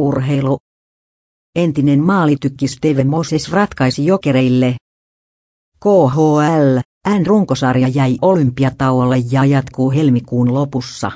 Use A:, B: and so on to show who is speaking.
A: Urheilu. Entinen maalitykki Steve Moses ratkaisi jokereille. KHL, N runkosarja jäi olympiatauolle ja jatkuu helmikuun lopussa.